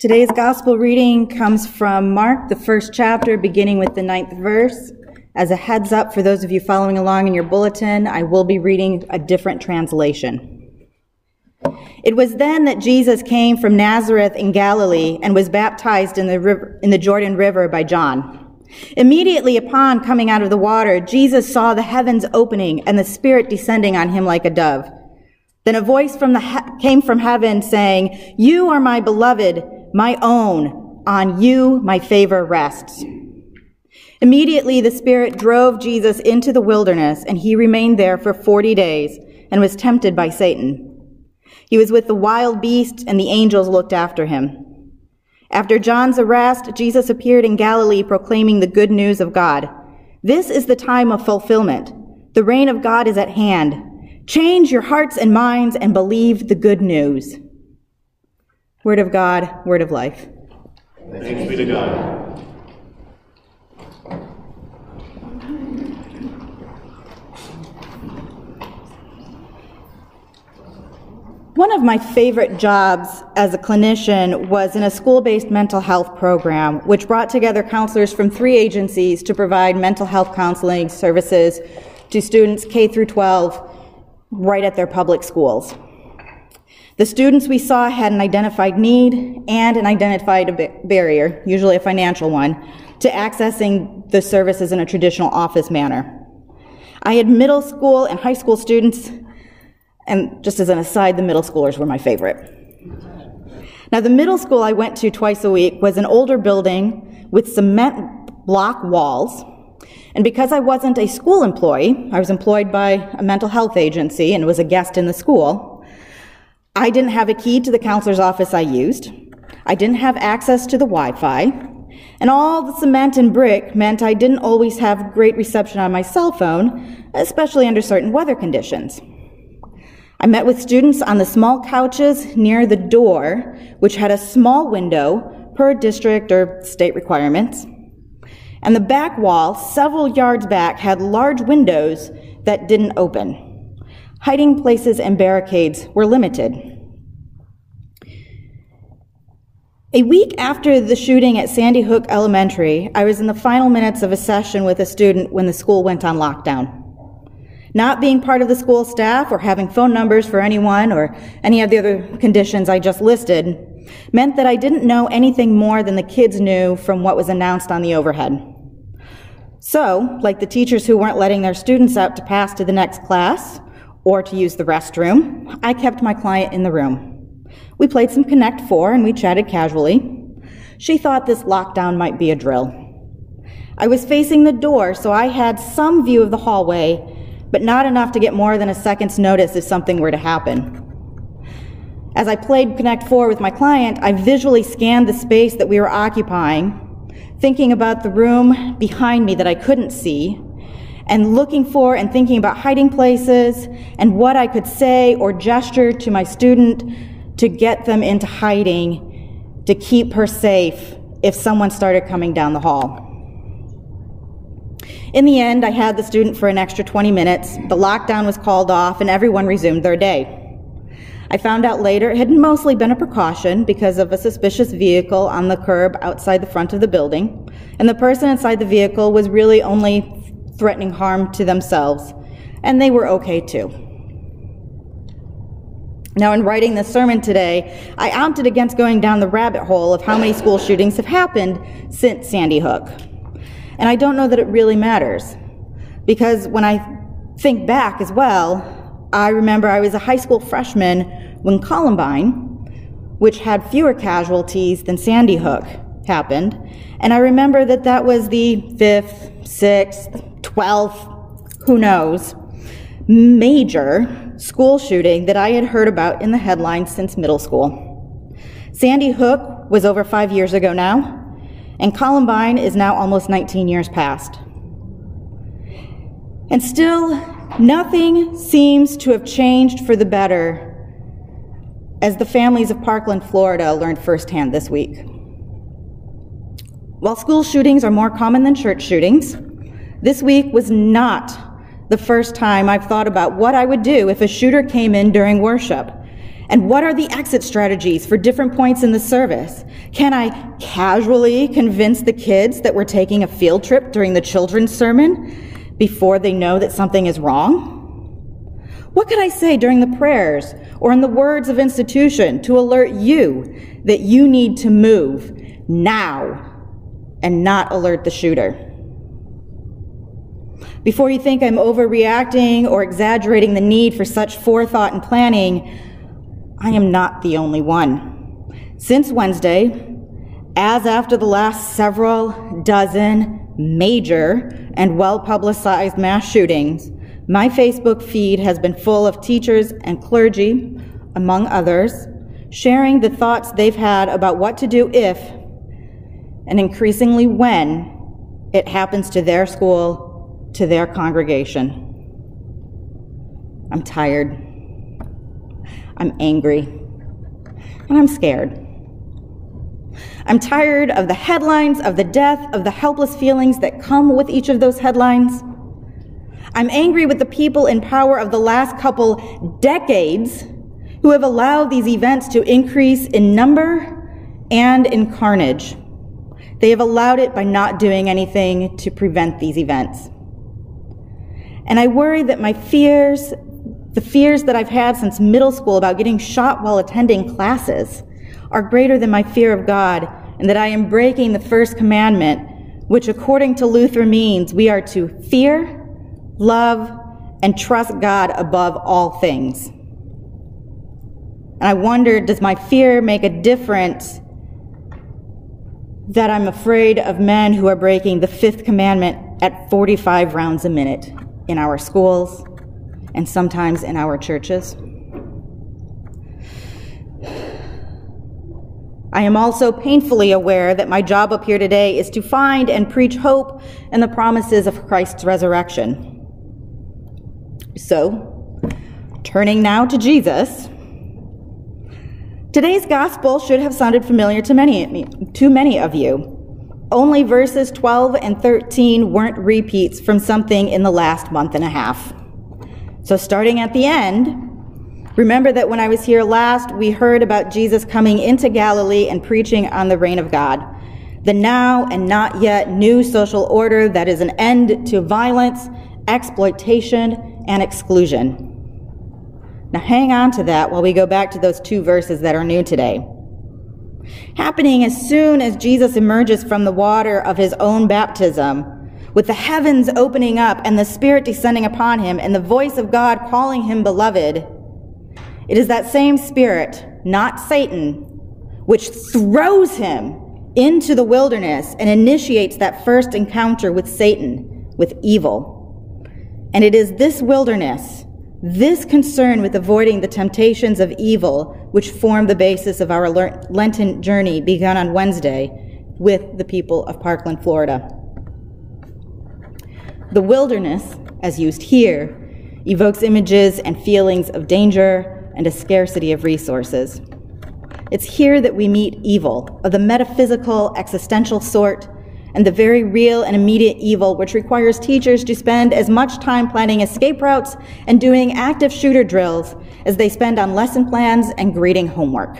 Today's gospel reading comes from Mark, the first chapter, beginning with the ninth verse. As a heads up for those of you following along in your bulletin, I will be reading a different translation. It was then that Jesus came from Nazareth in Galilee and was baptized in the, river, in the Jordan River by John. Immediately upon coming out of the water, Jesus saw the heavens opening and the Spirit descending on him like a dove. Then a voice from the he- came from heaven saying, You are my beloved, my own. On you my favor rests. Immediately the Spirit drove Jesus into the wilderness, and he remained there for forty days and was tempted by Satan. He was with the wild beasts, and the angels looked after him. After John's arrest, Jesus appeared in Galilee proclaiming the good news of God. This is the time of fulfillment. The reign of God is at hand. Change your hearts and minds and believe the good news. Word of God, word of life. Thanks be to God. One of my favorite jobs as a clinician was in a school based mental health program, which brought together counselors from three agencies to provide mental health counseling services to students K through 12 right at their public schools. The students we saw had an identified need and an identified barrier, usually a financial one, to accessing the services in a traditional office manner. I had middle school and high school students, and just as an aside, the middle schoolers were my favorite. Now, the middle school I went to twice a week was an older building with cement block walls and because I wasn't a school employee, I was employed by a mental health agency and was a guest in the school, I didn't have a key to the counselor's office I used. I didn't have access to the Wi Fi. And all the cement and brick meant I didn't always have great reception on my cell phone, especially under certain weather conditions. I met with students on the small couches near the door, which had a small window per district or state requirements and the back wall, several yards back, had large windows that didn't open. Hiding places and barricades were limited. A week after the shooting at Sandy Hook Elementary, I was in the final minutes of a session with a student when the school went on lockdown. Not being part of the school staff or having phone numbers for anyone or any of the other conditions I just listed meant that I didn't know anything more than the kids knew from what was announced on the overhead. So, like the teachers who weren't letting their students out to pass to the next class or to use the restroom, I kept my client in the room. We played some Connect 4 and we chatted casually. She thought this lockdown might be a drill. I was facing the door, so I had some view of the hallway, but not enough to get more than a second's notice if something were to happen. As I played Connect 4 with my client, I visually scanned the space that we were occupying thinking about the room behind me that I couldn't see, and looking for and thinking about hiding places and what I could say or gesture to my student to get them into hiding to keep her safe if someone started coming down the hall. In the end, I had the student for an extra 20 minutes. The lockdown was called off and everyone resumed their day. I found out later it had mostly been a precaution because of a suspicious vehicle on the curb outside the front of the building, and the person inside the vehicle was really only threatening harm to themselves, and they were okay too. Now, in writing this sermon today, I opted against going down the rabbit hole of how many school shootings have happened since Sandy Hook. And I don't know that it really matters, because when I think back as well, I remember I was a high school freshman when Columbine, which had fewer casualties than Sandy Hook, happened. And I remember that that was the fifth, sixth, twelfth, who knows, major school shooting that I had heard about in the headlines since middle school. Sandy Hook was over five years ago now, and Columbine is now almost 19 years past. And still, Nothing seems to have changed for the better, as the families of Parkland, Florida learned firsthand this week. While school shootings are more common than church shootings, this week was not the first time I've thought about what I would do if a shooter came in during worship. And what are the exit strategies for different points in the service? Can I casually convince the kids that we're taking a field trip during the children's sermon before they know that something is wrong? What can I say during the prayers or in the words of institution to alert you that you need to move now and not alert the shooter? Before you think I'm overreacting or exaggerating the need for such forethought and planning, I am not the only one. Since Wednesday, as after the last several dozen major and well publicized mass shootings, my Facebook feed has been full of teachers and clergy, among others, sharing the thoughts they've had about what to do if, and increasingly when, it happens to their school, to their congregation. I'm tired. I'm angry, and I'm scared. I'm tired of the headlines, of the death, of the helpless feelings that come with each of those headlines. I'm angry with the people in power of the last couple decades who have allowed these events to increase in number and in carnage. They have allowed it by not doing anything to prevent these events. And I worry that my fears the fears that I've had since middle school about getting shot while attending classes are greater than my fear of God, and that I am breaking the first commandment, which according to Luther means we are to fear, love, and trust God above all things. And I wonder, does my fear make a difference that I'm afraid of men who are breaking the fifth commandment at 45 rounds a minute in our schools, and sometimes in our churches. I am also painfully aware that my job up here today is to find and preach hope and the promises of Christ's resurrection. So, turning now to Jesus, today's gospel should have sounded familiar to many, to many of you. Only verses 12 and 13 weren't repeats from something in the last month and a half. So, starting at the end, remember that when I was here last, we heard about Jesus coming into Galilee and preaching on the reign of God, the now and not yet new social order that is an end to violence, exploitation, and exclusion. Now, hang on to that while we go back to those two verses that are new today. Happening as soon as Jesus emerges from the water of his own baptism with the heavens opening up and the Spirit descending upon him and the voice of God calling him beloved, it is that same Spirit, not Satan, which throws him into the wilderness and initiates that first encounter with Satan, with evil. And it is this wilderness, this concern with avoiding the temptations of evil, which form the basis of our Lenten journey begun on Wednesday with the people of Parkland, Florida. The wilderness, as used here, evokes images and feelings of danger and a scarcity of resources. It's here that we meet evil, of the metaphysical, existential sort, and the very real and immediate evil which requires teachers to spend as much time planning escape routes and doing active shooter drills as they spend on lesson plans and grading homework.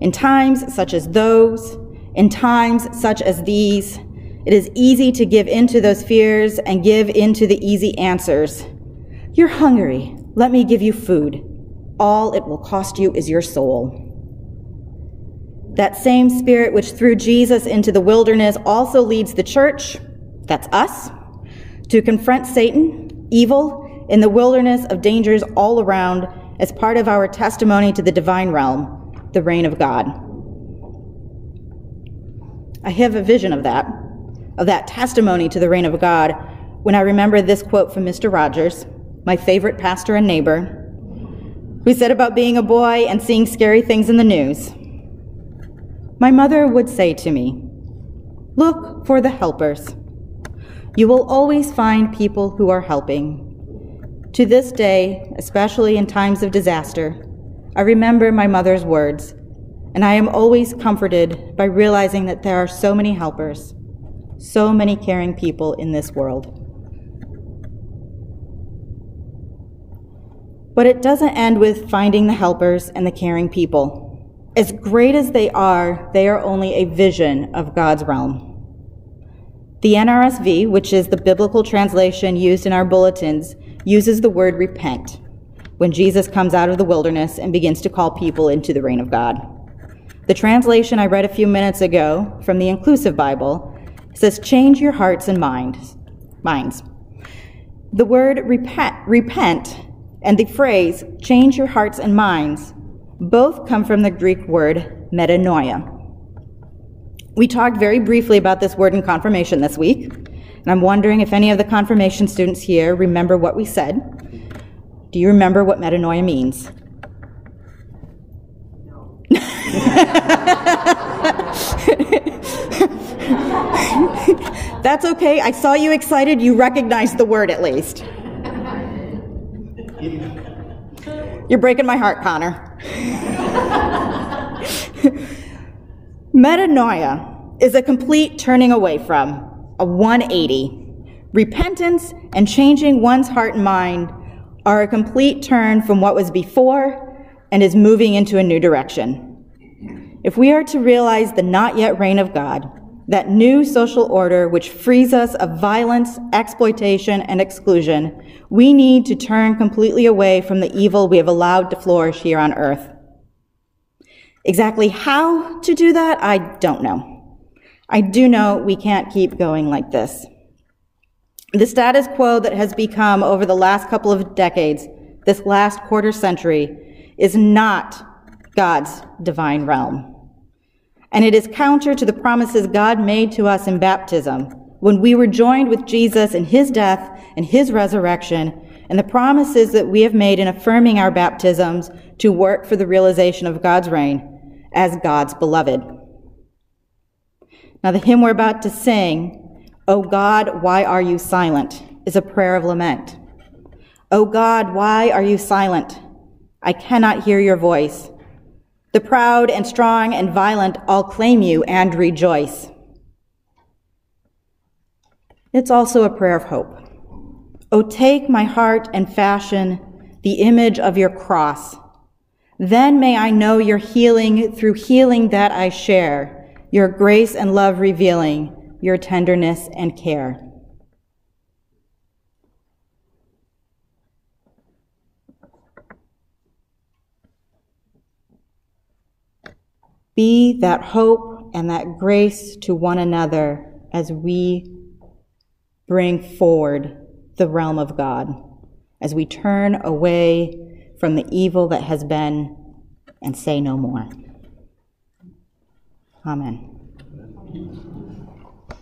In times such as those, in times such as these, it is easy to give into those fears and give into the easy answers. You're hungry. Let me give you food. All it will cost you is your soul. That same spirit which threw Jesus into the wilderness also leads the church, that's us, to confront Satan, evil, in the wilderness of dangers all around as part of our testimony to the divine realm, the reign of God. I have a vision of that of that testimony to the reign of God when I remember this quote from Mr. Rogers, my favorite pastor and neighbor, who said about being a boy and seeing scary things in the news. My mother would say to me, Look for the helpers. You will always find people who are helping. To this day, especially in times of disaster, I remember my mother's words, and I am always comforted by realizing that there are so many helpers so many caring people in this world. But it doesn't end with finding the helpers and the caring people. As great as they are, they are only a vision of God's realm. The NRSV, which is the biblical translation used in our bulletins, uses the word repent when Jesus comes out of the wilderness and begins to call people into the reign of God. The translation I read a few minutes ago from the Inclusive Bible says, Change your hearts and minds. minds. The word repent, repent and the phrase, change your hearts and minds, both come from the Greek word metanoia. We talked very briefly about this word in confirmation this week, and I'm wondering if any of the confirmation students here remember what we said. Do you remember what metanoia means? No. That's okay. I saw you excited. You recognized the word at least. You're breaking my heart, Connor. Metanoia is a complete turning away from, a 180. Repentance and changing one's heart and mind are a complete turn from what was before and is moving into a new direction. If we are to realize the not yet reign of God, that new social order which frees us of violence, exploitation, and exclusion, we need to turn completely away from the evil we have allowed to flourish here on earth. Exactly how to do that, I don't know. I do know we can't keep going like this. The status quo that has become over the last couple of decades, this last quarter century, is not God's divine realm. And it is counter to the promises God made to us in baptism when we were joined with Jesus in his death and his resurrection, and the promises that we have made in affirming our baptisms to work for the realization of God's reign as God's beloved. Now, the hymn we're about to sing, O God, why are you silent, is a prayer of lament. O God, why are you silent? I cannot hear your voice. The proud and strong and violent all claim you and rejoice. It's also a prayer of hope. Oh, take my heart and fashion the image of your cross. Then may I know your healing through healing that I share, your grace and love revealing, your tenderness and care. Be that hope and that grace to one another as we bring forward the realm of God, as we turn away from the evil that has been and say no more. Amen.